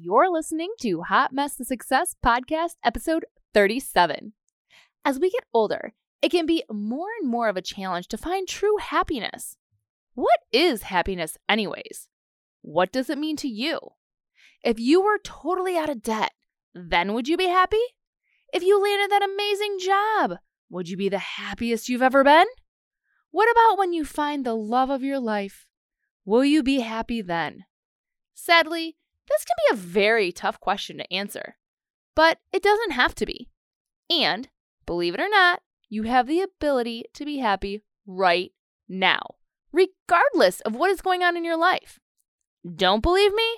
You're listening to Hot Mess to Success podcast, episode 37. As we get older, it can be more and more of a challenge to find true happiness. What is happiness, anyways? What does it mean to you? If you were totally out of debt, then would you be happy? If you landed that amazing job, would you be the happiest you've ever been? What about when you find the love of your life? Will you be happy then? Sadly, this can be a very tough question to answer, but it doesn't have to be. And, believe it or not, you have the ability to be happy right now, regardless of what is going on in your life. Don't believe me?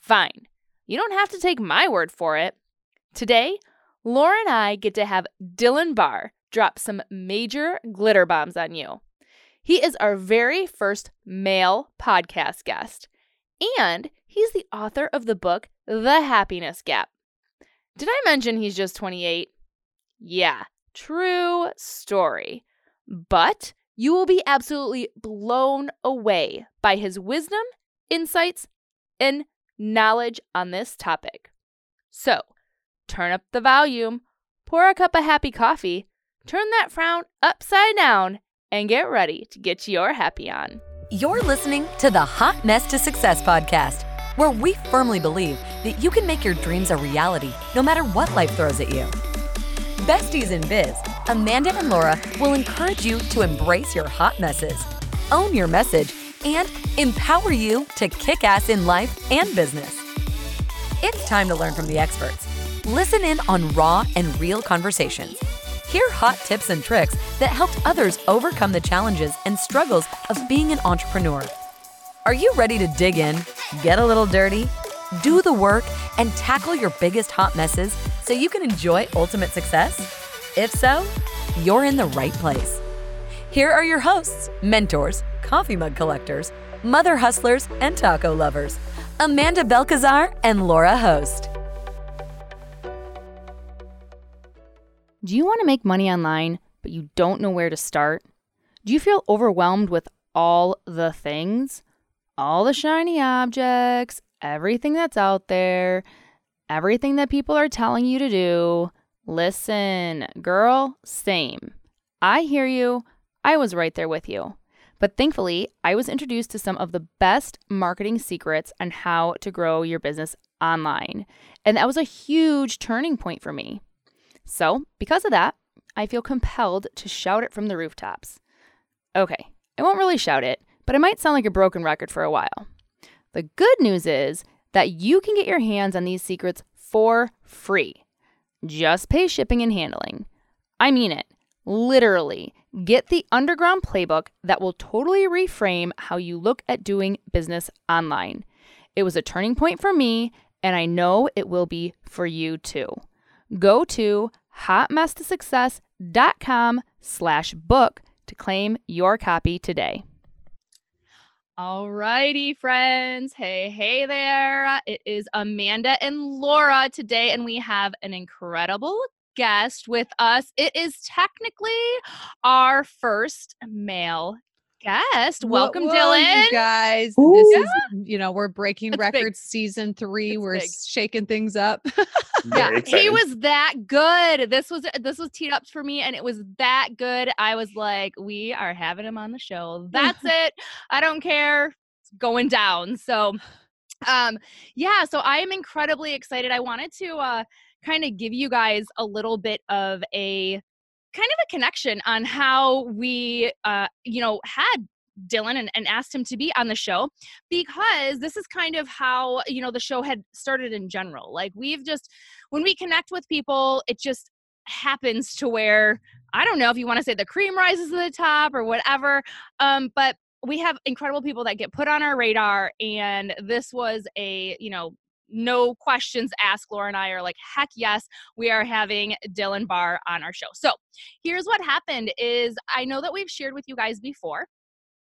Fine. You don't have to take my word for it. Today, Laura and I get to have Dillon Barr drop some major glitter bombs on you. He is our very first male podcast guest, and he's the author of the book The Happiness Gap. Did I mention he's just 28? Yeah, true story. But you will be absolutely blown away by his wisdom, insights, and knowledge on this topic. So, turn up the volume, pour a cup of happy coffee, turn that frown upside down, and get ready to get your happy on. You're listening to the Hot Mess to Success podcast, where we firmly believe that you can make your dreams a reality no matter what life throws at you. Besties in biz, Amanda and Laura will encourage you to embrace your hot messes, own your message, and empower you to kick ass in life and business. It's time to learn from the experts. Listen in on raw and real conversations. Hear hot tips and tricks that helped others overcome the challenges and struggles of being an entrepreneur. Are you ready to dig in, get a little dirty, do the work, and tackle your biggest hot messes so you can enjoy ultimate success? If so, you're in the right place. Here are your hosts, mentors, coffee mug collectors, mother hustlers, and taco lovers Amanda Belcazar and Laura Host. Do you want to make money online, but you don't know where to start? Do you feel overwhelmed with all the things? All the shiny objects, everything that's out there, everything that people are telling you to do? Listen, girl, same. I hear you. I was right there with you. But thankfully, I was introduced to some of the best marketing secrets on how to grow your business online. And that was a huge turning point for me. So, because of that, I feel compelled to shout it from the rooftops. Okay, I won't really shout it, but I might sound like a broken record for a while. The good news is that you can get your hands on these secrets for free. Just pay shipping and handling. I mean it. Literally, get the underground playbook that will totally reframe how you look at doing business online. It was a turning point for me, and I know it will be for you too. Go to hotmesstosuccess.com slash book to claim your copy today. All righty, friends. Hey, hey there. It is Amanda and Laura today, and we have an incredible guest with us. It is technically our first male guest. Welcome, whoa, Dillon. You guys, Ooh. this is you know we're breaking It's big. records. Season three, It's we're big. shaking things up. yeah, Very he was that good. This was this was teed up for me, and it was that good. I was like, we are having him on the show. That's it. I don't care. It's going down. So, um, yeah. So I am incredibly excited. I wanted to uh, kind of give you guys a little bit of a kind of a connection on how we, uh, you know, had Dillon and, and asked him to be on the show because this is kind of how you know the show had started in general. Like we've just when we connect with people it just happens to where i don't know if you want to say the cream rises to the top or whatever um but we have incredible people that get put on our radar and this was a you know no questions asked laura and i are like heck yes we are having dillon barr on our show so here's what happened is i know that we've shared with you guys before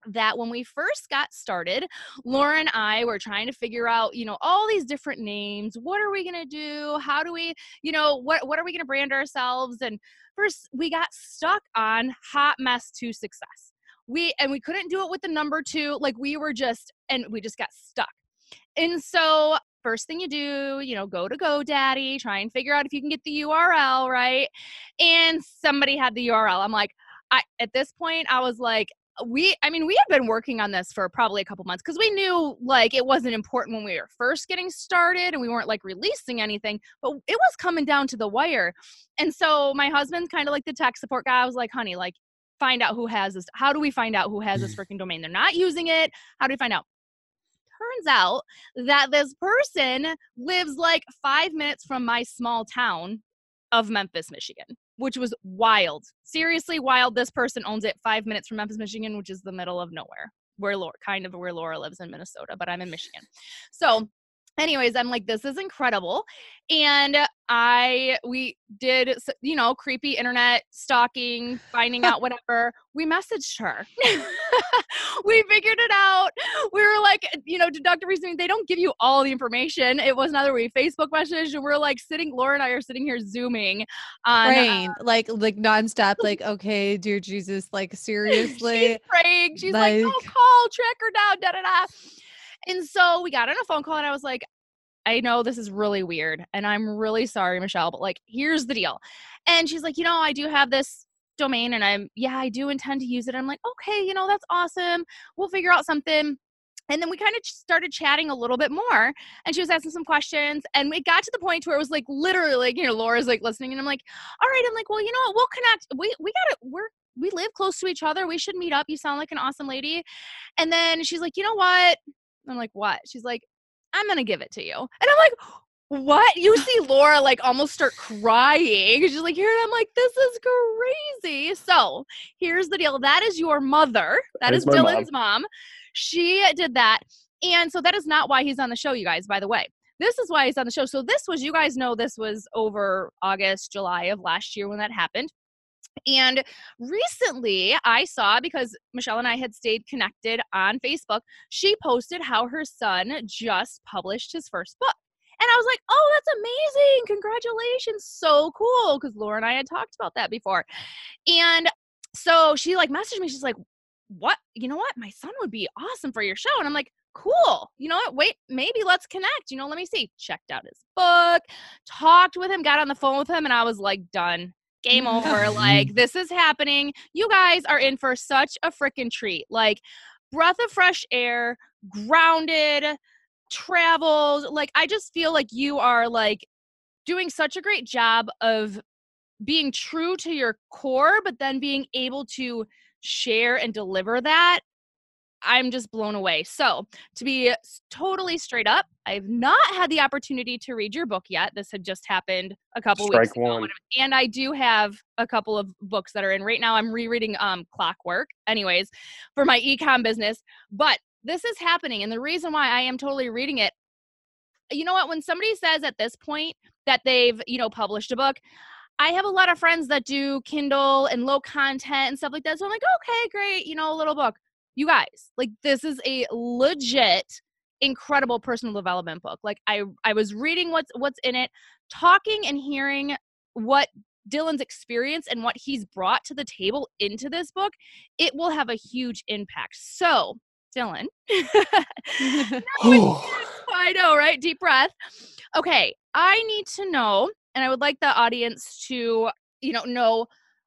that when we first got started, Laura and I were trying to figure out, you know, all these different names. What are we going to do? How do we, you know, what what are we going to brand ourselves? And first we got stuck on hot mess to success. We and we couldn't do it with the number 2, like we were just and we just got stuck. And so first thing you do, you know, go to GoDaddy, try and figure out if you can get the URL, right? And somebody had the URL. I'm like, I at this point, I was like, we i mean we had been working on this for probably a couple months because we knew like it wasn't important when we were first getting started and we weren't like releasing anything but it was coming down to the wire. And so my husband's kind of like the tech support guy. I was like honey like find out who has this how do we find out who has this mm. freaking domain? They're not using it. How do we find out turns out that this person lives like five minutes from my small town of memphis michigan which was wild. Seriously wild. This person owns it five minutes from Memphis, Michigan, which is the middle of nowhere, where Laura, kind of where Laura lives in Minnesota, but I'm in Michigan. So anyways i'm like this is incredible. And i we did you know creepy internet stalking finding out whatever. We messaged her. We figured it out. We were like you know deductive reasoning they don't give you all the information. It was another way. Facebook message and we're like sitting laura and i are sitting here zooming on praying uh, like like nonstop like okay dear jesus like seriously? she's praying. She's like, like oh call track her down da da da and so we got on a phone call and I was like, I know this is really weird and I'm really sorry, Michelle, but like, here's the deal. And she's like, you know, I do have this domain and I'm, yeah, I do intend to use it. I'm like, okay, you know, that's awesome. We'll figure out something. And then we kind of started chatting a little bit more and she was asking some questions. And we got to the point where it was like literally like, you know, Laura's like listening and I'm like, all right, I'm like, well, you know what, we'll connect. We we gotta we're we live close to each other. We should meet up. You sound like an awesome lady. And then she's like, you know what? I'm like, what? She's like, I'm gonna give it to you. And I'm like, what? You see Laura like almost start crying. She's like, here, and I'm like, this is crazy. So here's the deal. That is your mother. That is Dillon's mom. mom. She did that. And so that is not why he's on the show, you guys, by the way. This is why he's on the show. So this was, you guys know, this was over August, July of last year when that happened. And recently I saw because Michelle and I had stayed connected on Facebook, she posted how her son just published his first book. And I was like, oh, that's amazing. Congratulations. So cool. Because Laura and I had talked about that before. And so she like messaged me. She's like, what? You know what? My son would be awesome for your show. And I'm like, cool. You know what? Wait, maybe let's connect. You know, let me see. Checked out his book, talked with him, got on the phone with him, and I was like, done game over. like, this is happening. You guys are in for such a freaking treat. Like, breath of fresh air, grounded, traveled. Like, I just feel like you are like doing such a great job of being true to your core, but then being able to share and deliver that I'm just blown away. So, to be totally straight up, I've not had the opportunity to read your book yet. This had just happened a couple Strike weeks ago. One. And I do have a couple of books that are in right now. I'm rereading um Clockwork, anyways, for my ecom business. But this is happening. And the reason why I am totally reading it, you know what? When somebody says at this point that they've, you know, published a book, I have a lot of friends that do Kindle and low content and stuff like that. So I'm like, okay, great, you know, a little book you guys like this is a legit incredible personal development book. Like i i was reading what's what's in it talking and hearing what dillon's experience and what he's brought to the table into this book it will have a huge impact. So dillon i know right? Deep breath. Okay i need to know and i would like the audience to you know know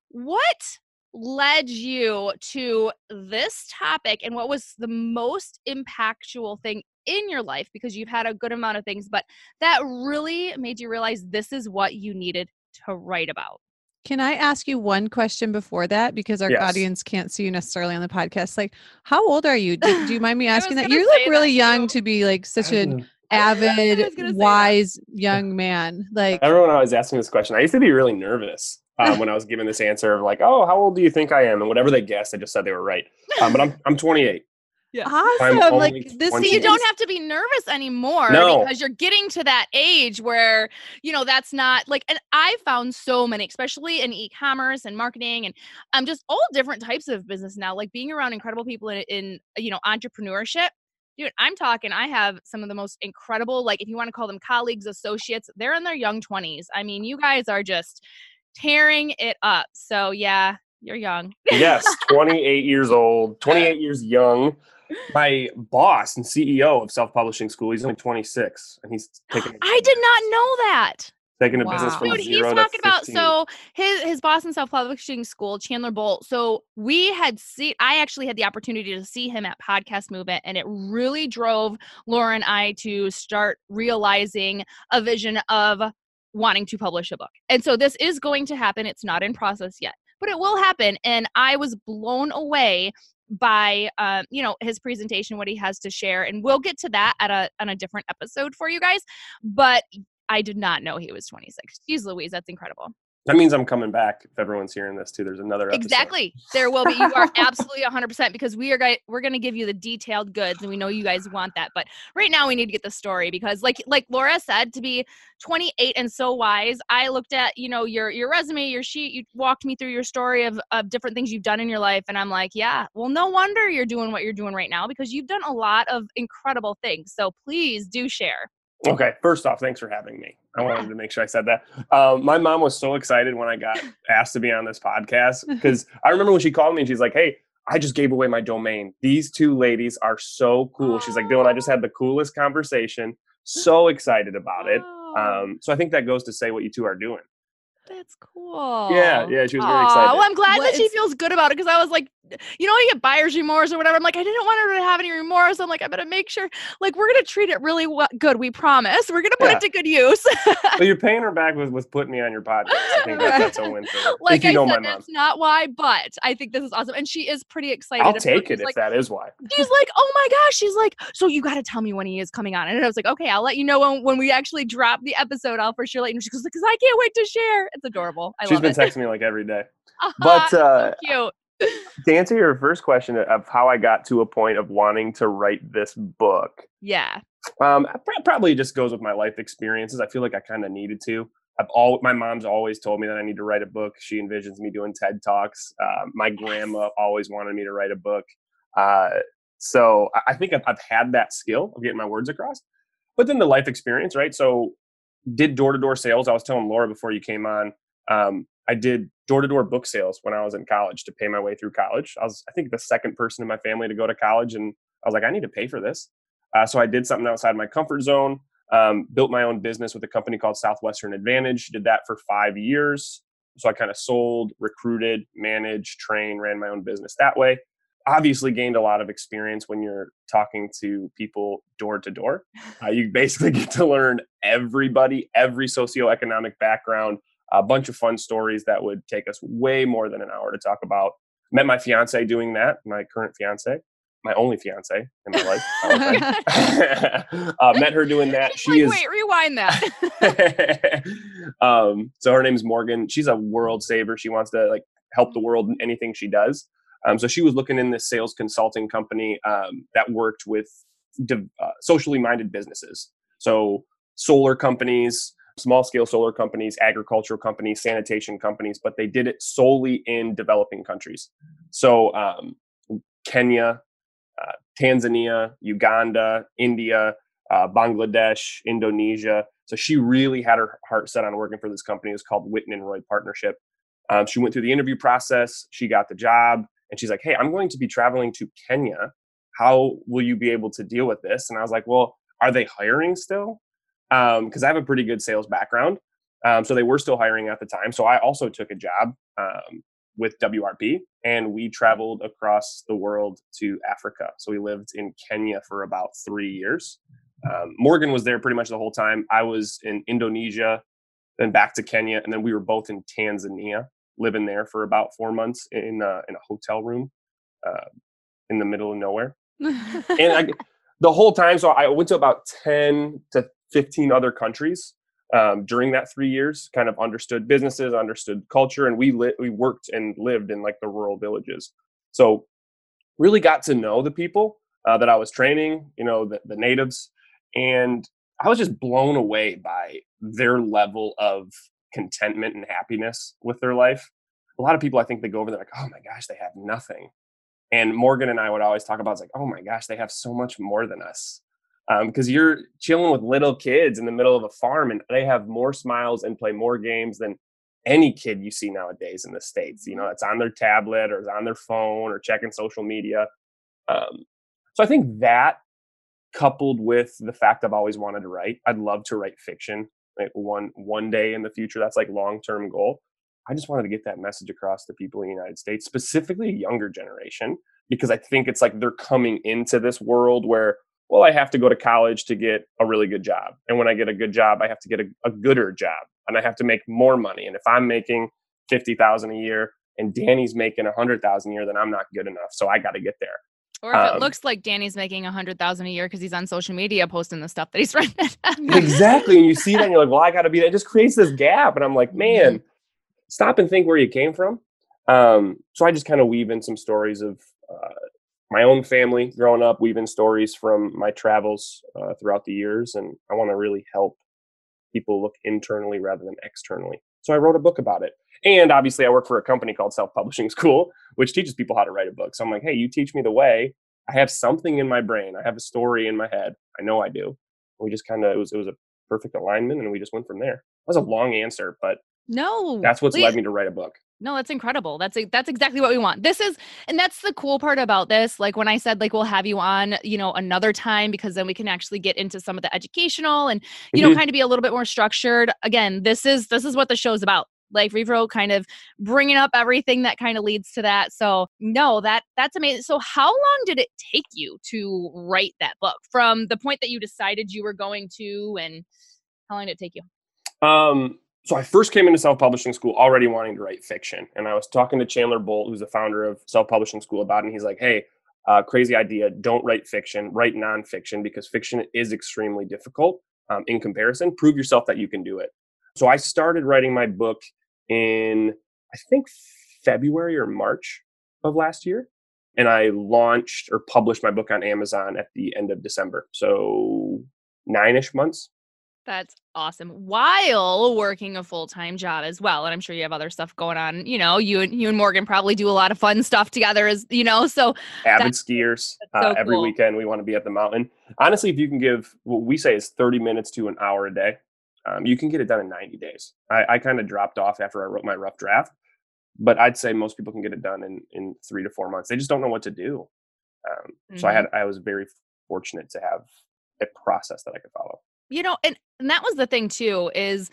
what led you to this topic and what was the most impactful thing in your life because you've had a good amount of things but that really made you realize this is what you needed to write about can I ask you one question before that? Because our yes. audience can't see you necessarily on the podcast. Like, how old are you? Do, do you mind me asking that? You're like really young too. to be like such an avid, wise young man. Like everyone always asking this question. I used to be really nervous um, when I was given this answer of like, "Oh, how old do you think I am?" and whatever they guessed, I just said they were right. Um, but I'm I'm 28. Yeah. Awesome. Like this you don't have to be nervous anymore no. because you're getting to that age where, you know, that's not like and I found so many, especially in e-commerce and marketing and um just all different types of business now, like being around incredible people in, in you know, entrepreneurship. Dude, I'm talking, I have some of the most incredible, like if you want to call them colleagues, associates, they're in their young 20s. I mean, you guys are just tearing it up. So yeah, You're young. yes, 28 years old, 28 years young. My boss and CEO of Self Publishing School, he's only 26, and he's taking. I did not know that taking a wow. business from Dude, zero he's talking about so his his Boston self publishing school, Chandler Bolt. So we had see I actually had the opportunity to see him at Podcast Movement, and it really drove Laura and I to start realizing a vision of wanting to publish a book. And so this is going to happen. It's not in process yet, but it will happen. And I was blown away by uh, you know his presentation what he has to share and we'll get to that at a on a different episode for you guys but I did not know he was 26. Jeez Louise, that's incredible. That means I'm coming back if everyone's hearing this too. There's another episode. Exactly. There will be. You are absolutely 100% because we are going we're going to give you the detailed goods and we know you guys want that. But right now we need to get the story because like like Laura said to be 28 and so wise, I looked at, you know, your your resume, your sheet, you walked me through your story of of different things you've done in your life and I'm like, yeah, well no wonder you're doing what you're doing right now because you've done a lot of incredible things. So please do share. Okay, first off, thanks for having me. I wanted to make sure I said that. Um, my mom was so excited when I got asked to be on this podcast because I remember when she called me and she's like, "Hey, I just gave away my domain. These two ladies are so cool." She's like, "Dillon, I just had the coolest conversation. So excited about it." Um, so I think that goes to say what you two are doing. That's cool. Yeah, yeah, she was very excited. Well, I'm glad what that she feels good about it because I was like, you know, you get buyer's remorse or whatever. I'm like, I didn't want her to have any remorse. I'm like, I better make sure, like, we're gonna treat it really w- good. We promise. We're gonna put yeah. it to good use. but you're paying her back with, with putting me on your podcast. I think that, that's a win for her. Like if you I know said, my mom. that's not why, but I think this is awesome, and she is pretty excited. I'll take it if like, that is why. She's like, oh my gosh. She's like, so you got to tell me when he is coming on, and I was like, okay, I'll let you know when, when we actually drop the episode. I'll for sure let you know. She goes, because I can't wait to share. It's adorable. I She's been it. texting me like every day. But uh, so cute to answer your first question of how I got to a point of wanting to write this book. Yeah. Um, probably just goes with my life experiences. I feel like I kind of needed to. I've all my mom's always told me that I need to write a book. She envisions me doing TED talks. Uh, my grandma always wanted me to write a book. Uh, so I think I've, I've had that skill of getting my words across. But then the life experience, right? So did door to door sales. I was telling Laura before you came on. Um, I did door to door book sales when I was in college to pay my way through college. I was, I think, the second person in my family to go to college, and I was like, I need to pay for this. Uh, so I did something outside my comfort zone. Um, built my own business with a company called Southwestern Advantage. Did that for five years. So I kind of sold, recruited, managed, trained, ran my own business that way. Obviously, gained a lot of experience when you're talking to people door to door. Uh, you basically get to learn everybody, every socioeconomic background, a bunch of fun stories that would take us way more than an hour to talk about. Met my fiance doing that, my current fiance, my only fiance in my life. uh, met her doing that. She like, is. Wait, rewind that. um, so her name is Morgan. She's a world saver. She wants to like help the world in anything she does. Um, so she was looking in this sales consulting company um, that worked with uh, socially minded businesses. So solar companies, small scale solar companies, agricultural companies, sanitation companies, but they did it solely in developing countries. So um, Kenya, uh, Tanzania, Uganda, India, uh, Bangladesh, Indonesia. So she really had her heart set on working for this company. It was called Whitten and Roy Partnership. Um, she went through the interview process. She got the job, and she's like, "Hey, I'm going to be traveling to Kenya. How will you be able to deal with this?" And I was like, "Well, are they hiring still?" because um, I have a pretty good sales background. Um, so they were still hiring at the time. So I also took a job um, with WRP and we traveled across the world to Africa. So we lived in Kenya for about three years. Um, Morgan was there pretty much the whole time. I was in Indonesia, then back to Kenya, and then we were both in Tanzania, living there for about four months in uh, in a hotel room uh, in the middle of nowhere. and I, the whole time, so I went to about ten to 15 other countries um, during that three years. Kind of understood businesses, understood culture, and we li- we worked and lived in like the rural villages. So really got to know the people uh, that I was training. You know, the, the natives, and I was just blown away by their level of contentment and happiness with their life. A lot of people, I think, they go over there like, "Oh my gosh, they have nothing." And Morgan and I would always talk about, it's like, "Oh my gosh, they have so much more than us." because um, you're chilling with little kids in the middle of a farm and they have more smiles and play more games than any kid you see nowadays in the states. You know, it's on their tablet or it's on their phone or checking social media. Um, so I think that coupled with the fact I've always wanted to write, I'd love to write fiction. Right? One one day in the future, that's like long term goal. I just wanted to get that message across to people in the United States, specifically a younger generation, because I think it's like they're coming into this world where, well, I have to go to college to get a really good job. And when I get a good job, I have to get a, a gooder job and I have to make more money. And if I'm making 50,000 a year and Danny's making 100,000 a year, then I'm not good enough. So I got to get there. Or if um, it looks like Danny's making a hundred thousand a year because he's on social media posting the stuff that he's writing. exactly. And you see that and you're like, well, I gotta be that. It just creates this gap. And I'm like, man, mm-hmm. stop and think where you came from. Um, so I just kind of weave in some stories of uh, my own family growing up, weave in stories from my travels uh, throughout the years. And I want to really help people look internally rather than externally. So I wrote a book about it. And obviously, I work for a company called Self Publishing School, which teaches people how to write a book. So I'm like, hey, you teach me the way. I have something in my brain. I have a story in my head. I know I do. We just kind of it was it was a perfect alignment, and we just went from there. That was a long answer, but no, that's what's please. led me to write a book. No, that's incredible. That's that's exactly what we want. This is and that's the cool part about this. Like when I said like we'll have you on, you know, another time because then we can actually get into some of the educational and you mm-hmm. know kind of be a little bit more structured. Again, this is this is what the show's about like Revro kind of bringing up everything that kind of leads to that. So no, that that's amazing. So how long did it take you to write that book from the point that you decided you were going to, and how long did it take you? Um, so I first came into self-publishing school already wanting to write fiction, and I was talking to Chandler Bolt, who's the founder of self-publishing school, about it. And he's like, "Hey, uh, crazy idea! Don't write fiction, write nonfiction because fiction is extremely difficult um, in comparison. Prove yourself that you can do it." So I started writing my book in, I think, February or March of last year. And I launched or published my book on Amazon at the end of December. So nine ish months. That's awesome. While working a full time job as well, and I'm sure you have other stuff going on. You know, you and you and Morgan probably do a lot of fun stuff together, as you know. So avid skiers. So uh, every cool. weekend we want to be at the mountain. Honestly, if you can give what we say is 30 minutes to an hour a day, um, you can get it done in 90 days. I, I kind of dropped off after I wrote my rough draft, but I'd say most people can get it done in in three to four months. They just don't know what to do. Um, mm-hmm. So I had I was very fortunate to have a process that I could follow. You know, and, and that was the thing too is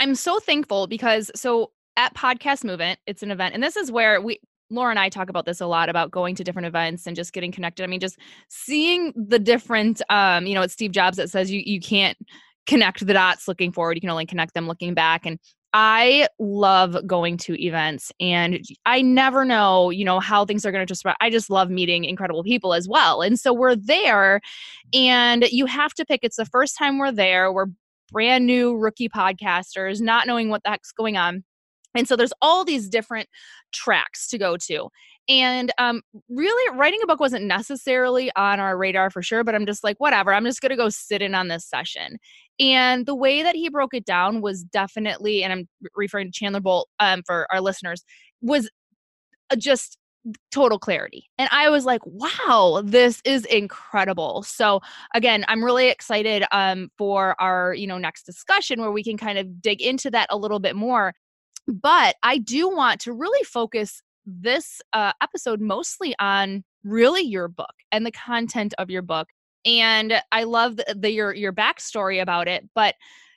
I'm so thankful because so at Podcast Movement, it's an event, and this is where we Laura and I talk about this a lot about going to different events and just getting connected. I mean, just seeing the different, um, you know, it's Steve Jobs that says you you can't connect the dots looking forward. You can only connect them looking back. And I love going to events and I never know, you know, how things are going to just I just love meeting incredible people as well. And so we're there and you have to pick it's the first time we're there. We're brand new rookie podcasters, not knowing what the heck's going on. And so there's all these different tracks to go to. And um, really, writing a book wasn't necessarily on our radar for sure, but I'm just like, whatever, I'm just going to go sit in on this session. And the way that he broke it down was definitely, and I'm referring to Chandler Bolt um, for our listeners, was uh, just total clarity. And I was like, wow, this is incredible. So again, I'm really excited um, for our, you know, next discussion where we can kind of dig into that a little bit more. But I do want to really focus this uh, episode mostly on really your book and the content of your book and I love the, the your your backstory about it. But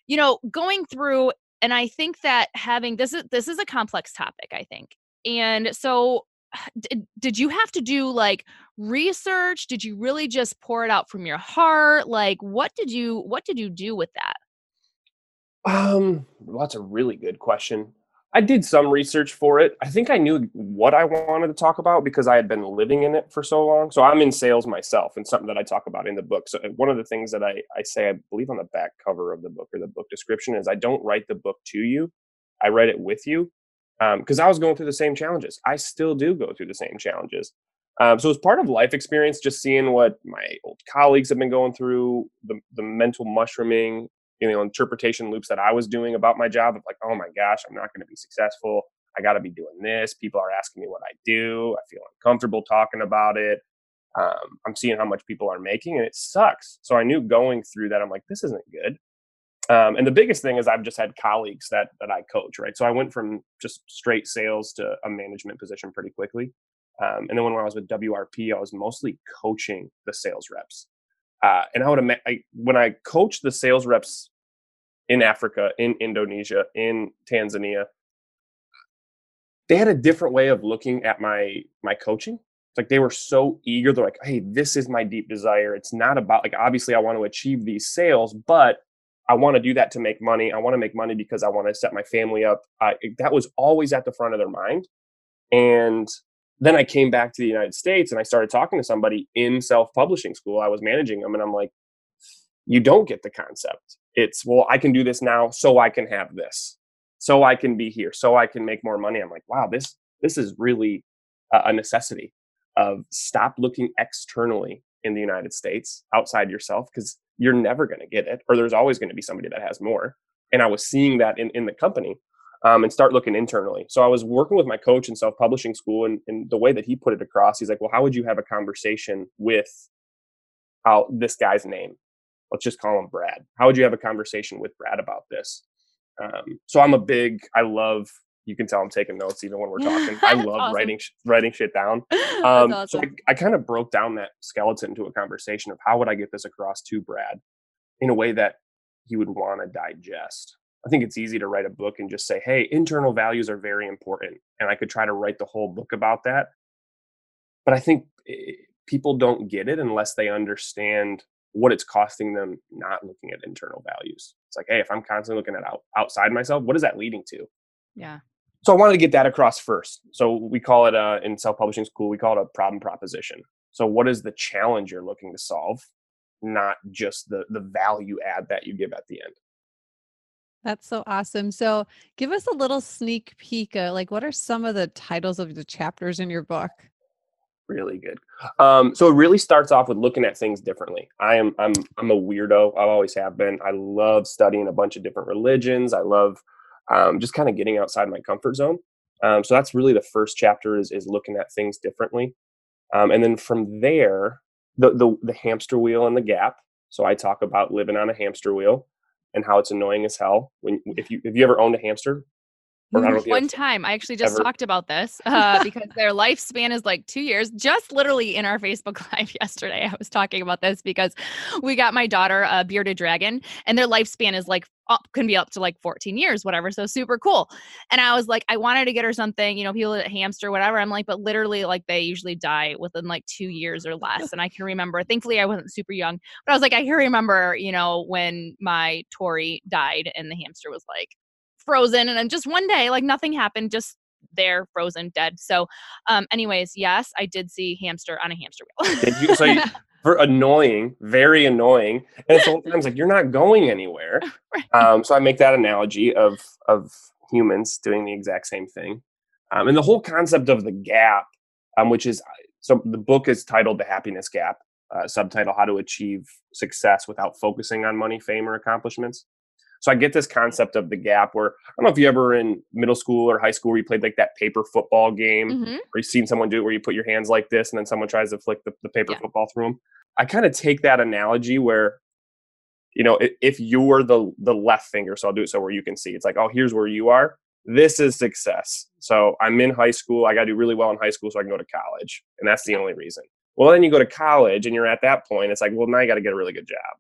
you know, going through, and I think that having this is this is a complex topic. I think, and so did, did you have to do like research did you really just pour it out from your heart like what did you what did you do with that um well, that's a really good question I did some research for it. I think I knew what I wanted to talk about because I had been living in it for so long. So I'm in sales myself and something that I talk about in the book. So one of the things that I, I say, I believe on the back cover of the book or the book description is I don't write the book to you. I write it with you. Because um, I was going through the same challenges. I still do go through the same challenges. Um, so it's part of life experience, just seeing what my old colleagues have been going through, the, the mental mushrooming, you know interpretation loops that I was doing about my job of like, oh my gosh, I'm not going to be successful. I got to be doing this. People are asking me what I do. I feel uncomfortable talking about it. Um, I'm seeing how much people are making, and it sucks. So I knew going through that, I'm like, this isn't good. Um, and the biggest thing is I've just had colleagues that that I coach, right? So I went from just straight sales to a management position pretty quickly. Um, and then when I was with WRP, I was mostly coaching the sales reps. Uh, and I would ima- I, when I coached the sales reps in Africa, in Indonesia, in Tanzania, they had a different way of looking at my my coaching. It's Like they were so eager. They're like, "Hey, this is my deep desire. It's not about like obviously I want to achieve these sales, but I want to do that to make money. I want to make money because I want to set my family up." Uh, that was always at the front of their mind. And then I came back to the United States and I started talking to somebody in self publishing school. I was managing them, and I'm like, "You don't get the concept. It's well, I can do this now, so I can have this." so I can be here, so I can make more money. I'm like, wow, this this is really a necessity of stop looking externally in the United States outside yourself because you're never going to get it, or there's always going to be somebody that has more. And I was seeing that in, in the company um, and start looking internally. So I was working with my coach in self publishing school, and, and the way that he put it across, he's like, well, how would you have a conversation with how this guy's name? Let's just call him Brad. How would you have a conversation with Brad about this? Um, so I'm a big, I love, you can tell I'm taking notes even when we're talking. I love awesome. writing, writing shit down. Um, awesome. So I, I kind of broke down that skeleton into a conversation of how would I get this across to Brad in a way that he would want to digest. I think it's easy to write a book and just say, hey, internal values are very important. And I could try to write the whole book about that. But I think eh, people don't get it unless they understand what it's costing them not looking at internal values. It's like, hey, if I'm constantly looking at out, outside myself, what is that leading to? Yeah. So I wanted to get that across first. So we call it uh, in self-publishing school, we call it a problem proposition. So what is the challenge you're looking to solve, not just the the value add that you give at the end. That's so awesome. So give us a little sneak peek. Of, like, what are some of the titles of the chapters in your book? really good. Um, so it really starts off with looking at things differently. I am I'm I'm a weirdo. I always have been. I love studying a bunch of different religions. I love um, just kind of getting outside my comfort zone. Um, so that's really the first chapter is is looking at things differently, um, and then from there, the, the the hamster wheel and the gap. So I talk about living on a hamster wheel and how it's annoying as hell. When if you if you ever owned a hamster, one time, I actually just ever. talked about this uh, because their lifespan is like two years. Just literally in our Facebook Live yesterday, I was talking about this because we got my daughter a bearded dragon, and their lifespan is like up can be up to like 14 years, whatever. So super cool. And I was like, I wanted to get her something, you know, people that hamster, whatever. I'm like, but literally, like they usually die within like two years or less. And I can remember, thankfully, I wasn't super young, but I was like, I can remember, you know, when my Tori died and the hamster was like frozen and then just one day like nothing happened just there frozen dead. So um anyways yes i did see hamster on a hamster wheel did you so you, for annoying very annoying and it's sometimes like you're not going anywhere. Right. um so i make that analogy of of humans doing the exact same thing. Um and the whole concept of the gap um which is so the book is titled the happiness gap uh, subtitle how to achieve success without focusing on money fame or accomplishments so I get this concept of the gap where I don't know if you ever in middle school or high school where you played like that paper football game mm-hmm. or you've seen someone do it where you put your hands like this and then someone tries to flick the, the paper yeah. football through them. I kind of take that analogy where, you know, if you're the the left finger, so I'll do it so where you can see. It's like, oh, here's where you are. This is success. So I'm in high school. I got to do really well in high school so I can go to college, and that's the only reason. Well, then you go to college and you're at that point. It's like, well, now you got to get a really good job.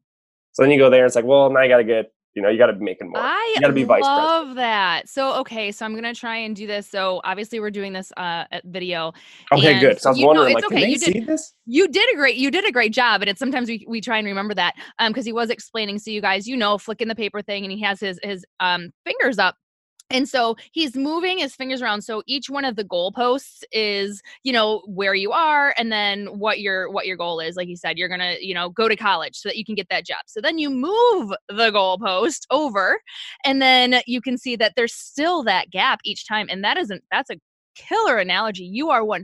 So then you go there. It's like, well, now you got to get you know, you got to be making more. I you got to be vice president. love that. So, okay, so I'm gonna try and do this. So, obviously, we're doing this uh video. Okay, good. So I was wondering, know, like, okay. you did, this? You did a great, you did a great job, and it's sometimes we we try and remember that, um, because he was explaining. So, you guys, you know, flicking the paper thing, and he has his his um fingers up and so he's moving his fingers around. So each one of the goalposts is, you know, where you are and then what your what your goal is. Like you said, you're gonna, you know, go to college so that you can get that job. So then you move the goalpost over and then you can see that there's still that gap each time. And that isn't that's a killer analogy. You are 100%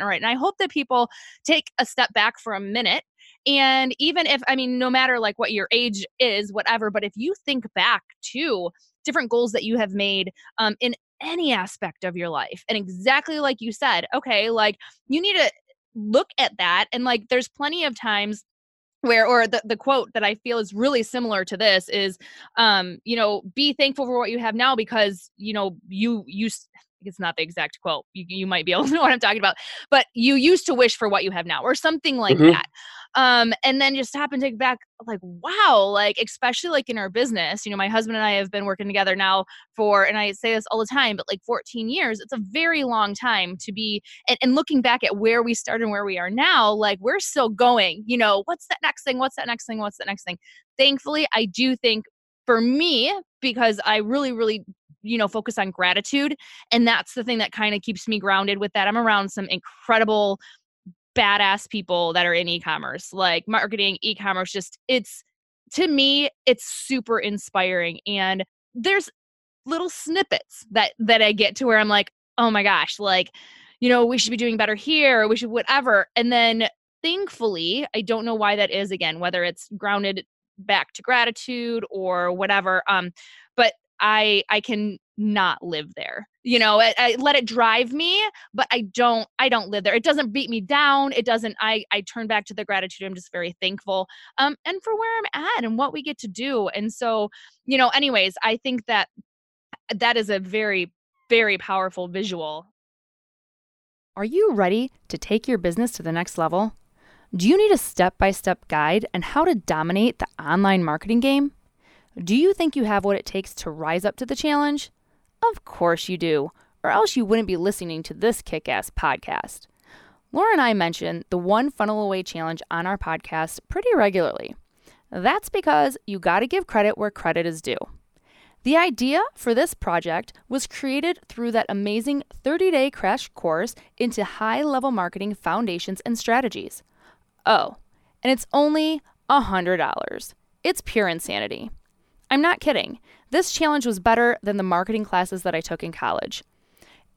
right. And I hope that people take a step back for a minute and even if, I mean, no matter like what your age is, whatever, but if you think back to different goals that you have made um, in any aspect of your life, and exactly like you said, okay, like you need to look at that. And like there's plenty of times where or the, the quote that i feel is really similar to this is um you know be thankful for what you have now because you know you you it's not the exact quote. You, you might be able to know what I'm talking about, but you used to wish for what you have now, or something like mm-hmm. that. Um, and then just happen to take back like, wow, like especially like in our business, you know, my husband and I have been working together now for, and I say this all the time, but like 14 years. It's a very long time to be, and, and looking back at where we started and where we are now, like we're still going. You know, what's that next thing? What's that next thing? What's that next thing? Thankfully, I do think for me because I really, really you know focus on gratitude and that's the thing that kind of keeps me grounded with that. I'm around some incredible badass people that are in e-commerce like marketing e-commerce just it's to me it's super inspiring and there's little snippets that that i get to where i'm like oh my gosh like you know we should be doing better here we should whatever and then thankfully i don't know why that is again whether it's grounded back to gratitude or whatever um I I can not live there. You know, I, I, let it drive me, but I don't I don't live there. It doesn't beat me down. It doesn't I I turn back to the gratitude. I'm just very thankful um and for where I'm at and what we get to do. And so, you know, anyways, I think that that is a very very powerful visual. Are you ready to take your business to the next level? Do you need a step-by-step guide on how to dominate the online marketing game? Do you think you have what it takes to rise up to the challenge? Of course you do, or else you wouldn't be listening to this kick ass podcast. Laura and I mention the One Funnel Away Challenge on our podcast pretty regularly. That's because you got to give credit where credit is due. The idea for this project was created through that amazing 30 day crash course into high level marketing foundations and strategies. Oh, and it's only $100. It's pure insanity. I'm not kidding. This challenge was better than the marketing classes that I took in college.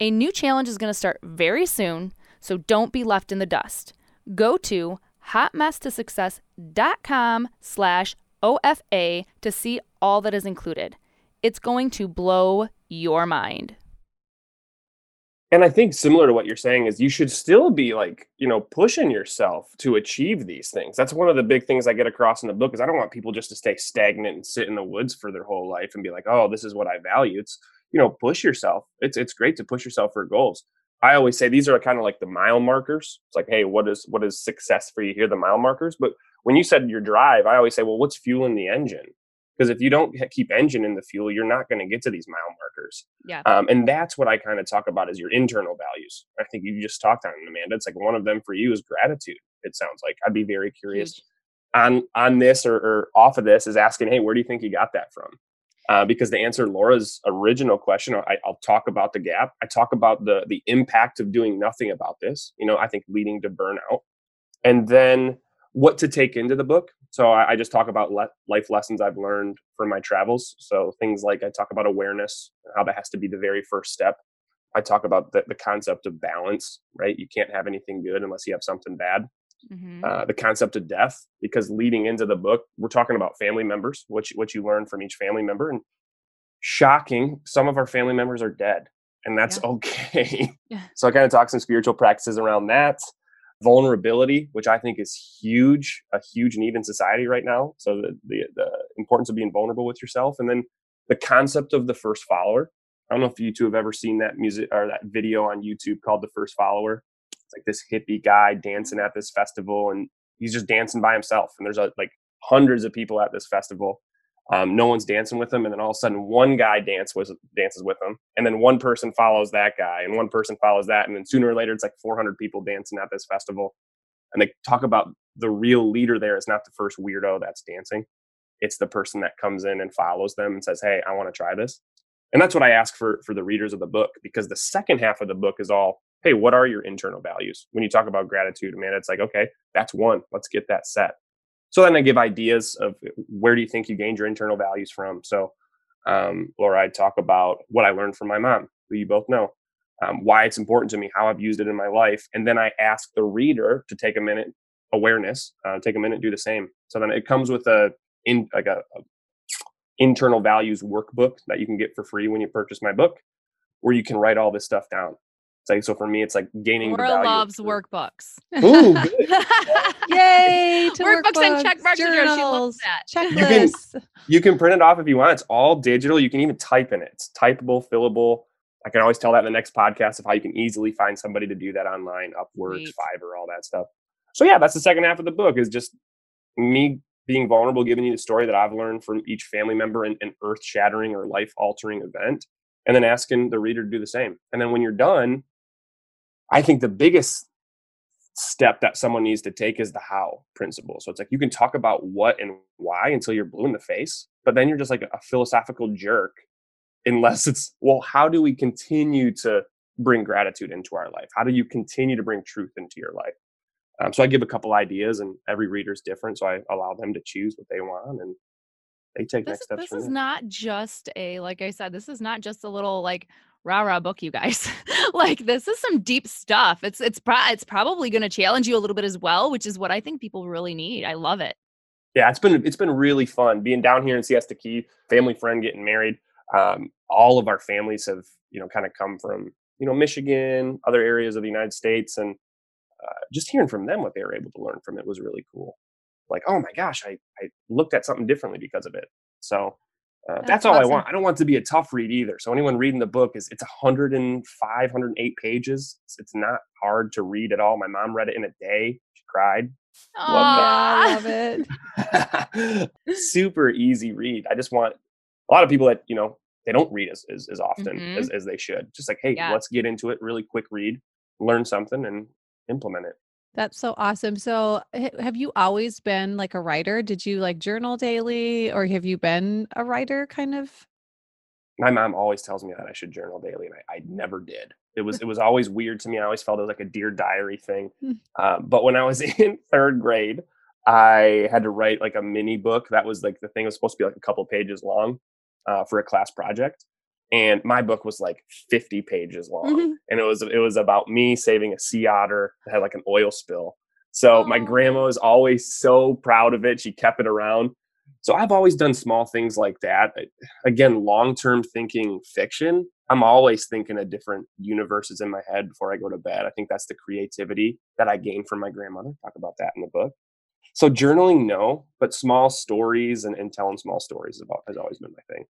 A new challenge is going to start very soon, so don't be left in the dust. Go to hotmesstosuccess.com slash OFA to see all that is included. It's going to blow your mind and i think similar to what you're saying is you should still be like you know pushing yourself to achieve these things. That's one of the big things i get across in the book is i don't want people just to stay stagnant and sit in the woods for their whole life and be like oh this is what i value. It's you know push yourself. It's it's great to push yourself for goals. I always say these are kind of like the mile markers. It's like hey what is what is success for you here? The mile markers. But when you said your drive i always say well what's fueling the engine because if you don't keep engine in the fuel you're not going to get to these mile markers. Yeah. Um, and that's what i kind of talk about is your internal values. I think you just talked on it amanda. It's like one of them for you is gratitude it sounds like. I'd be very curious Huge. on on this or, or, off of this is asking hey where do you think you got that from? Uh, because to answer laura's original question I, i'll talk about the gap. I talk about the the impact of doing nothing about this you know i think leading to burnout. And then what to take into the book. So I, I just talk about le- life lessons I've learned from my travels. So things like I talk about awareness, how that has to be the very first step. I talk about the, the concept of balance, right? You can't have anything good unless you have something bad. Mm-hmm. Uh, the concept of death, because leading into the book, we're talking about family members, what you, what you learn from each family member, and shocking, some of our family members are dead, and that's yeah. okay. Yeah. So I kind of talk some spiritual practices around that vulnerability, which I think is huge, a huge need in society right now. So the, the, the importance of being vulnerable with yourself, and then the concept of the first follower. I don't know if you two have ever seen that music or that video on YouTube called "The First Follower." It's like this hippie guy dancing at this festival, and he's just dancing by himself. And there's a, like hundreds of people at this festival, um, no one's dancing with him, and then all of a sudden, one guy dance with, dances with him, and then one person follows that guy, and one person follows that, and then sooner or later, it's like 400 people dancing at this festival. And they talk about the real leader there is not the first weirdo that's dancing; it's the person that comes in and follows them and says, "Hey, I want to try this." And that's what I ask for for the readers of the book, because the second half of the book is all, "Hey, what are your internal values?" When you talk about gratitude, man, it's like, okay, that's one. Let's get that set so then I give ideas of where do you think you gained your internal values from. So, um, Laura, I talk about what I learned from my mom, who you both know, um, why it's important to me, how I've used it in my life, and then I ask the reader to take a minute awareness, uh, take a minute, do the same. So then it comes with a in like a, a internal values workbook that you can get for free when you purchase my book, where you can write all this stuff down. It's like so for me, it's like gaining. Laura loves workbooks. Ooh, Yay! To workbooks, workbooks and check marks. Journals, she loves that. Checklists. You can, you can print it off if you want. It's all digital. You can even type in it. It's typable, fillable. I can always tell that in the next podcast of how you can easily find somebody to do that online, Upwork, Sweet. Fiverr, all that stuff. So yeah, that's the second half of the book is just me being vulnerable, giving you the story that I've learned from each family member in an earth shattering or life altering event, and then asking the reader to do the same. And then when you're done, I think the biggest step that someone needs to take is the how principle. So it's like you can talk about what and why until you're blue in the face, but then you're just like a philosophical jerk unless it's, well, how do we continue to bring gratitude into our life? How do you continue to bring truth into your life? Um, so I give a couple ideas, and every reader's different. So I allow them to choose what they want, and they take this, next steps. This is not just a, like I said, this is not just a little like rah rah book, you guys. like this is some deep stuff. It's it's pro- it's probably going to challenge you a little bit as well, which is what I think people really need. I love it. Yeah, it's been it's been really fun being down here in Siesta Key. Family friend getting married. Um, all of our families have you know kind of come from you know Michigan, other areas of the United States, and uh, just hearing from them what they were able to learn from it was really cool. Like, oh my gosh, I I looked at something differently because of it. So uh, that's, that's, all awesome. I want. I don't want to be a tough read either. So anyone reading the book is it's 105, 108 pages. It's, it's not hard to read at all. My mom read it in a day. She cried. Aww, I love it. Super easy read. I just want a lot of people that you know they don't read as as, as often mm-hmm. as, as they should. Just like, hey, yeah. let's get into it. Really quick read, learn something, and implement it. That's so awesome. So, have you always been like a writer? Did you like journal daily or have you been a writer kind of? My mom always tells me that I should journal daily and I, I never did. It was it was always weird to me. I always felt it was like a dear diary thing. Um, but when I was in third grade, I had to write like a mini book. That was like the thing was supposed to be like a couple pages long uh, for a class project and my book was like 50 pages long. Mm-hmm. and it was it was about me saving a sea otter that had like an oil spill. So my grandma was always so proud of it. She kept it around. So i've always done small things like that. Again long-term thinking fiction i'm always thinking of different universes in my head before i go to bed. I think that's the creativity that i gained from my grandmother. Talk about that in the book. So journaling no but small stories and, and telling small stories about has always been my thing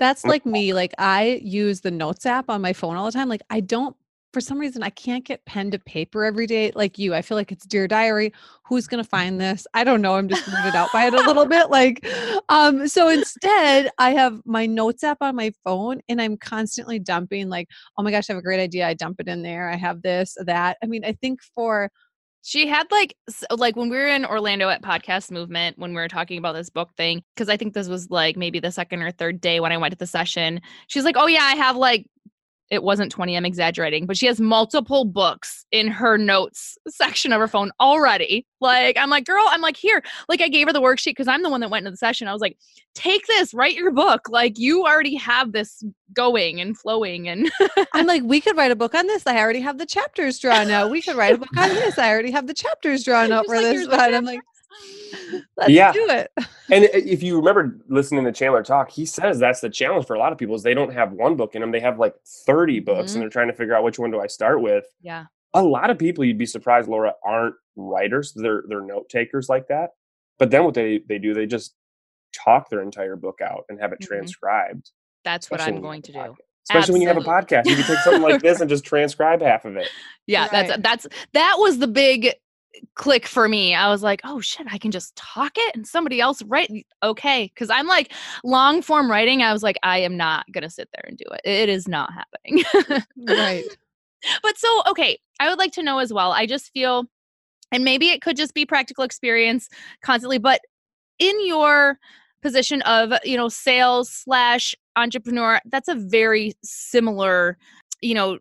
that's like me. Like I use the notes app on my phone all the time. Like I don't for some reason I can't get pen to paper every day like you. I feel like it's dear diary. Who's gonna find this? I don't know. I'm just weirded out by it a little bit. Like, um, so instead I have my notes app on my phone and I'm constantly dumping like, oh my gosh, I have a great idea. I dump it in there. I have this, that. I mean, I think for she had like like when we were in Orlando at Podcast Movement when we were talking about this book thing because I think this was like maybe the second or third day when I went to the session. She's like, "Oh yeah, I have like it wasn't 20 i'm exaggerating but she has multiple books in her notes section of her phone already. Like i'm like girl i'm like here. Like i gave her the worksheet because i'm the one that went into the session. I was like take this write your book. Like you already have this going and flowing and i'm like we could write a book on this. I already have the chapters drawn out. We could write a book on this. I already have the chapters drawn out for like, this but i'm like Let's yeah. do it. and if you remember listening to Chandler talk, he says that's the challenge for a lot of people is they don't have one book in them. They have like 30 books mm-hmm. and they're trying to figure out which one do I start with. Yeah. A lot of people you'd be surprised, Laura, aren't writers. They're they're note takers like that. But then what they they do, they just talk their entire book out and have it mm-hmm. transcribed. That's what I'm going to do. Especially Absolutely. when you have a podcast, you can take something like this and just transcribe half of it. Yeah, right. that's that's that was the big click for me. I was like, oh shit, I can just talk it and somebody else write. Okay. Cause I'm like long form writing. I was like, I am not going to sit there and do it. It is not happening. right. But so, okay. I would like to know as well. I just feel, and maybe it could just be practical experience constantly, but in your position of, you know, sales slash entrepreneur, that's a very similar, you know,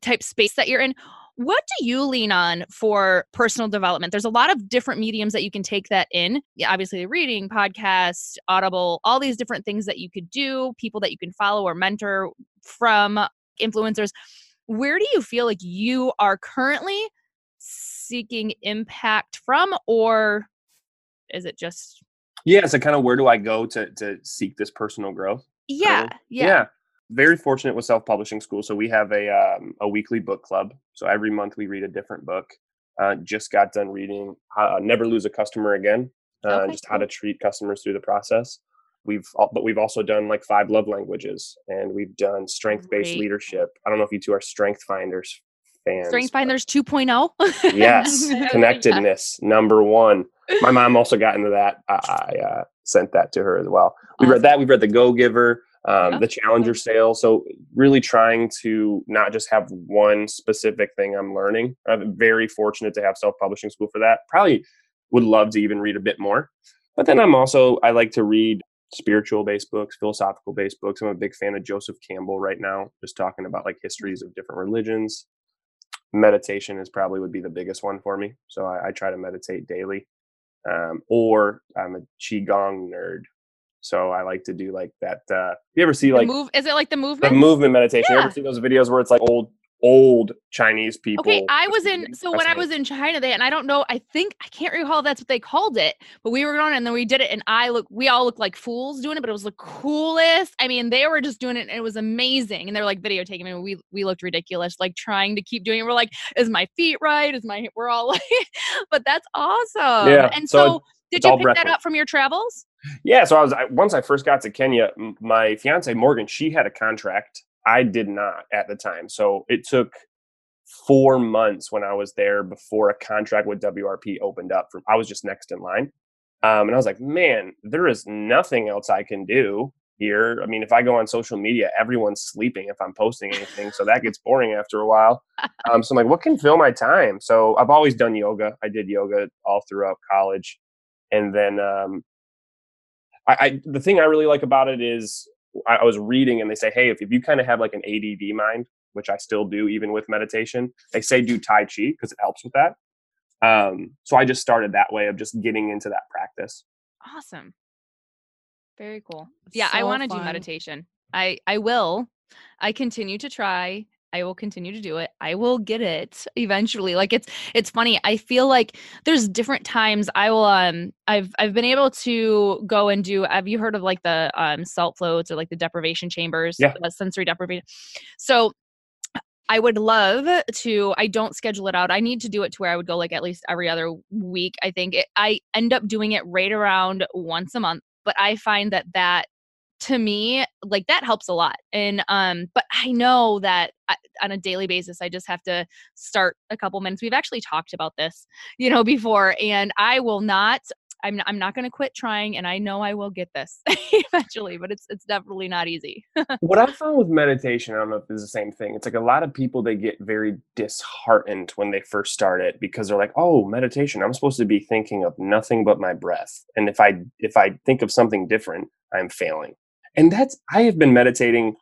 type space that you're in what do you lean on for personal development? There's a lot of different mediums that you can take that in. Yeah, obviously, reading, podcast, Audible, all these different things that you could do, people that you can follow or mentor from uh, influencers. Where do you feel like you are currently seeking impact from, or is it just? Yeah, so kind of where do I go to to seek this personal growth? Yeah, yeah. Yeah. Very fortunate with self publishing school. So we have a um, a weekly book club. So every month we read a different book. Uh, just got done reading uh, "Never Lose a Customer Again," uh, okay, just cool. how to treat customers through the process. We've but we've also done like five love languages, and we've done strength based leadership. I don't know if you two are strength finders fans. Strength Finders 2.0. yes, connectedness number one. My mom also got into that. I, I uh, sent that to her as well. We awesome. read that. We read the Go Giver um, the challenger sale. So really trying to not just have one specific thing I'm learning. I'm very fortunate to have self-publishing school for that. Probably would love to even read a bit more. But then I'm also I like to read spiritual based books, philosophical based books. I'm a big fan of Joseph Campbell right now, just talking about like histories of different religions. Meditation is probably would be the biggest one for me. So I, I try to meditate daily. Um, or I'm a qigong nerd, so I like to do like that. Uh, you ever see like move? Is it like the movement? The movement meditation. Yeah. You ever see those videos where it's like old old Chinese people. Okay, I was in so when I was in China, they and I don't know, I think I can't recall that's what they called it, but we were going and then we did it, and I look, we all looked like fools doing it, but it was the coolest. I mean, they were just doing it, and it was amazing, and they're like videotaping, and we we looked ridiculous, like trying to keep doing it. We're like, is my feet right? Is my we're all like, but that's awesome. Yeah. And so, so did you pick that up from your travels? Yeah, so I was I, once I first got to Kenya, my fiance Morgan, she had a contract. I did not at the time, so it took four months when I was there before a contract with WRP opened up. For I was just next in line, um, and I was like, man, there is nothing else I can do here. I mean, if I go on social media, everyone's sleeping if I'm posting anything, so that gets boring after a while. Um, so I'm like, what can fill my time? So I've always done yoga. I did yoga all throughout college, and then um, I, I, the thing I really like about it is I, I was reading and they say, hey, if, if you kind of have like an ADD mind, which I still do even with meditation, they say do Tai Chi because it helps with that. Um, so I just started that way of just getting into that practice. Awesome. Very cool. Yeah, so I want to do meditation. I I will. I continue to try. I will continue to do it. I will get it eventually. Like it's it's funny. I feel like there's different times I will um I've I've been able to go and do have you heard of like the um salt floats or like the deprivation chambers, yeah. sensory deprivation. So I would love to. I don't schedule it out. I need to do it to where I would go like at least every other week. I think it, I end up doing it right around once a month, but I find that that to me like that helps a lot and um but i know that I, on a daily basis i just have to start a couple minutes. We've actually talked about this you know before and i will not i'm I'm not going to quit trying and i know i will get this eventually but it's it's definitely not easy. What i found with meditation i don't know if it's the same thing it's like a lot of people they get very disheartened when they first start it because they're like oh meditation i'm supposed to be thinking of nothing but my breath and if i if i think of something different i'm failing and that's, I have been meditating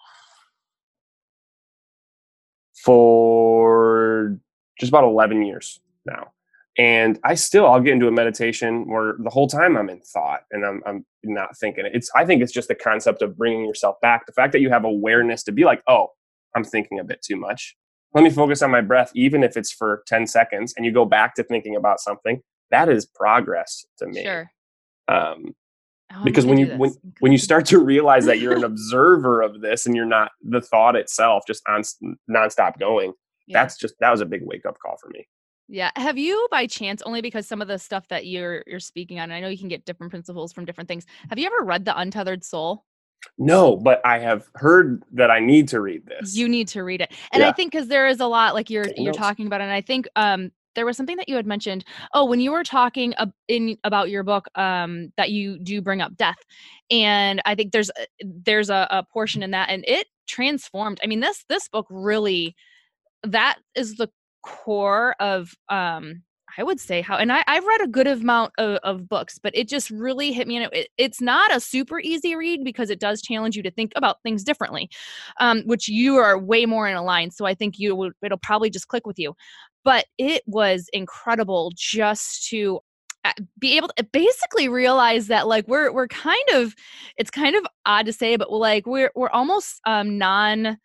for just about 11 years now. And I still, I'll get into a meditation where the whole time I'm in thought and I'm, I'm not thinking. It's, I think it's just the concept of bringing yourself back. The fact that you have awareness to be like, oh, I'm thinking a bit too much. Let me focus on my breath, even if it's for 10 seconds, and you go back to thinking about something. That is progress to me. Sure. Um, Oh, because when you when, when you start to realize that you're an observer of this and you're not the thought itself just on nonstop going yeah. that's just that was a big wake up call for me yeah have you by chance only because some of the stuff that you're you're speaking on i know you can get different principles from different things have you ever read the untethered soul no, but I have heard that I need to read this. You need to read it. And yeah. I think cuz there is a lot like you're you're talking about and I think um there was something that you had mentioned oh when you were talking in about your book um that you do bring up death and i think there's there's a, a portion in that and it transformed i mean this this book really that is the core of um I would say how, and I, I've read a good amount of, of books, but it just really hit me. And it, it's not a super easy read because it does challenge you to think about things differently, um, which you are way more in a line. So I think you it'll probably just click with you. But it was incredible just to uh, be able to basically realize that like we're we're kind of it's kind of odd to say but like we're we're almost um non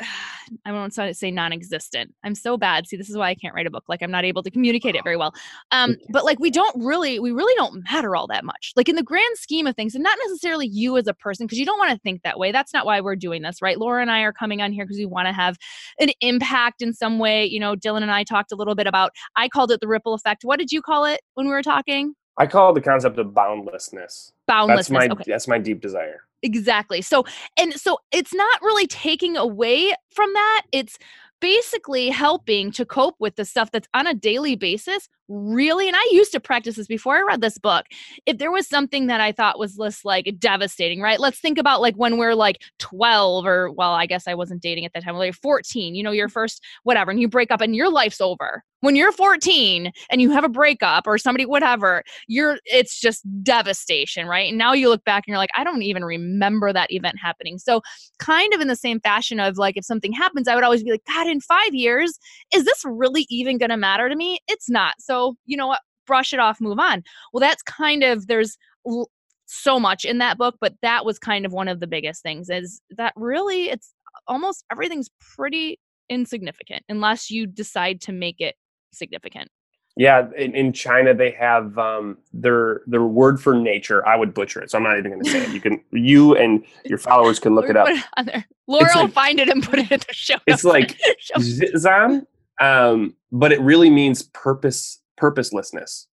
I won't say non-existent. I'm so bad. See, this is why I can't write a book. Like I'm not able to communicate it very well. Um, but like we don't really, we really don't matter all that much. Like in the grand scheme of things, and not necessarily you as a person, because you don't want to think that way. That's not why we're doing this, right? Laura and I are coming on here because we want to have an impact in some way. You know, Dillon and I talked a little bit about. I called it the ripple effect. What did you call it when we were talking? I call it the concept of boundlessness. Boundlessness. That's my okay. that's my deep desire. Exactly. So, and so it's not really taking away from that. It's basically helping to cope with the stuff that's on a daily basis really and i used to practice this before i read this book if there was something that i thought was less like devastating right? Let's think about like when we're like 12 or well i guess i wasn't dating at that time like 14 you know your mm-hmm. first whatever and you break up and your life's over. When you're 14 and you have a breakup or somebody whatever you're it's just devastation right? And now you look back and you're like i don't even remember that event happening. So kind of in the same fashion of like if something happens i would always be like god in five years is this really even going to matter to me? It's not. So so you know what brush it off move on. Well that's kind of there's l- so much in that book but that was kind of one of the biggest things is that really it's almost everything's pretty insignificant unless you decide to make it significant. Yeah in, in china they have um, their their word for nature i would butcher it so i'm not even going to say it. You can you and your followers can look it up. it laura will like, find it and put it in the show it's like zizan um, but it really means purpose purposelessness.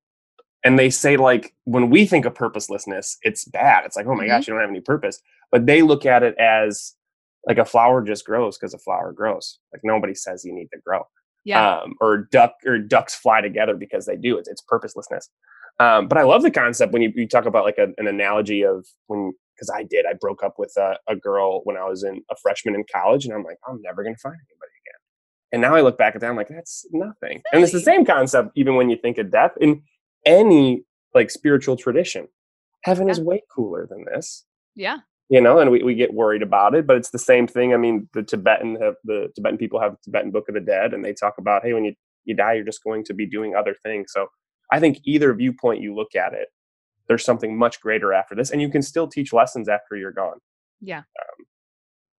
And they say like when we think of purposelessness, it's bad. It's like, oh my mm-hmm. gosh, you don't have any purpose. But they look at it as like a flower just grows because a flower grows. Like nobody says you need to grow. Yeah. Um, or duck or ducks fly together because they do. It's it's purposelessness. Um, but I love the concept when you, you talk about like a, an analogy of when because I did I broke up with a, a girl when I was in a freshman in college and I'm like I'm never gonna find anybody and now I look back at that, I'm like, that's nothing. And it's the same concept, even when you think of death in any like spiritual tradition. Heaven yeah. is way cooler than this. Yeah. You know, and we, we get worried about it, but it's the same thing. I mean, the Tibetan have the Tibetan people have the Tibetan Book of the Dead, and they talk about, hey, when you, you die, you're just going to be doing other things. So I think either viewpoint you look at it, there's something much greater after this, and you can still teach lessons after you're gone. Yeah.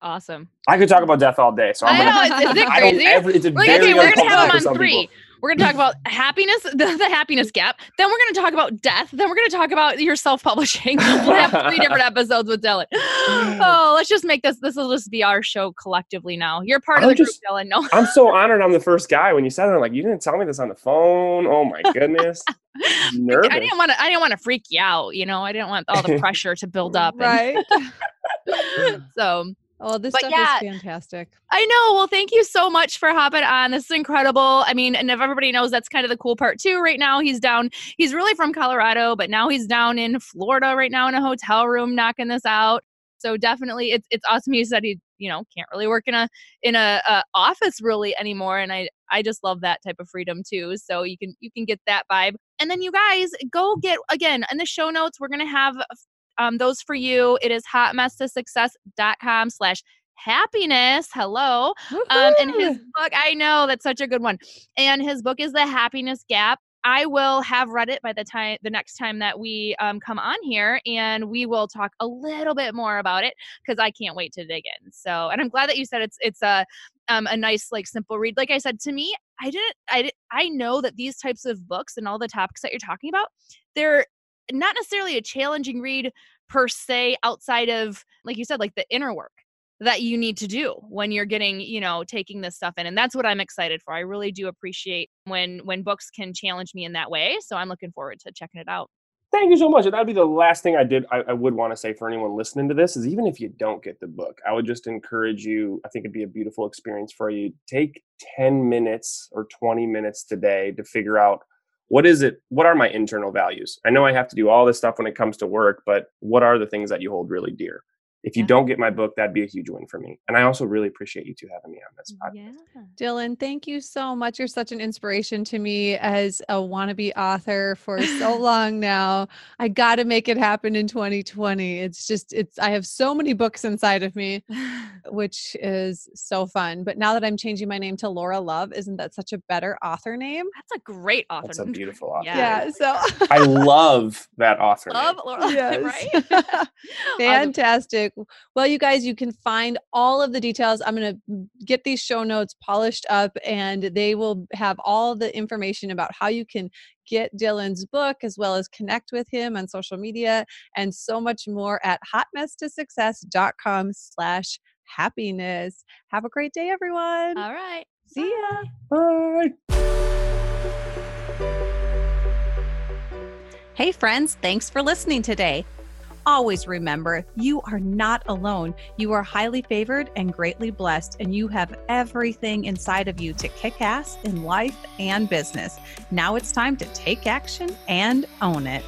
Awesome. I could talk about death all day. So I'm gonna, know, is it crazy? Ever, it's a okay, we're gonna have them on three. People. We're going to talk about happiness, the, the, happiness gap. Then we're going to talk about death. Then we're going to talk about your self publishing. we'll have three different episodes with Dillon. Oh, let's just make this. This will just be our show collectively now. You're part I'm of the just, group, Dillon. No, I'm so honored. I'm the first guy. When you said it, I'm like, you didn't tell me this on the phone. Oh my goodness. Nervous. I didn't want to. I didn't want to freak you out. You know, I didn't want all the pressure to build up. right. so Oh, this but stuff yeah, is fantastic. I know. Well, thank you so much for hopping on. This is incredible. I mean, and if everybody knows, that's kind of the cool part too. Right now, he's down. He's really from Colorado, but now he's down in Florida right now in a hotel room knocking this out. So definitely, it's it's awesome. He said he, you know, can't really work in a in a, a office really anymore, and I I just love that type of freedom too. So you can you can get that vibe. And then you guys go get again in the show notes. We're gonna have um, those for you. It is hotmesstosuccess.com slash happiness. Hello. Um, and his book, I know that's such a good one. And his book is The Happiness Gap. I will have read it by the time the next time that we um, come on here, and we will talk a little bit more about it because I can't wait to dig in. So, and I'm glad that you said it's it's a um, a nice like simple read. Like I said to me, I didn't I I know that these types of books and all the topics that you're talking about, they're not necessarily a challenging read per se outside of like you said like the inner work that you need to do when you're getting you know taking this stuff in and that's what i'm excited for. I really do appreciate when when books can challenge me in that way so i'm looking forward to checking it out. Thank you so much And that'd be the last thing i did I, I, would want to say for anyone listening to this is even if you don't get the book i would just encourage you i think it'd be a beautiful experience for you take 10 minutes or 20 minutes today to figure out what is it what are my internal values? I know i have to do all this stuff when it comes to work but what are the things that you hold really dear if you yeah. don't get my book, that'd be a huge win for me. And I also really appreciate you two having me on this podcast. Yeah. Dillon, thank you so much. You're such an inspiration to me as a wannabe author for so long now. I got to make it happen in 2020. It's just, it's, I have so many books inside of me, which is so fun. But now that I'm changing my name to Laura Love, isn't that such a better author name? That's a great author. That's a beautiful author. Yeah. Name. So I love that author. Love name. Laura, yes. right? Fantastic. Fantastic. Well, you guys, you can find all of the details. I'm going to get these show notes polished up and they will have all the information about how you can get Dillon's book as well as connect with him on social media and so much more at hotmesstosuccess.com slash happiness. Have a great day, everyone. All right. See ya. Bye. Hey, friends, thanks for listening today. Always remember, you are not alone. You are highly favored and greatly blessed, and you have everything inside of you to kick ass in life and business. Now it's time to take action and own it.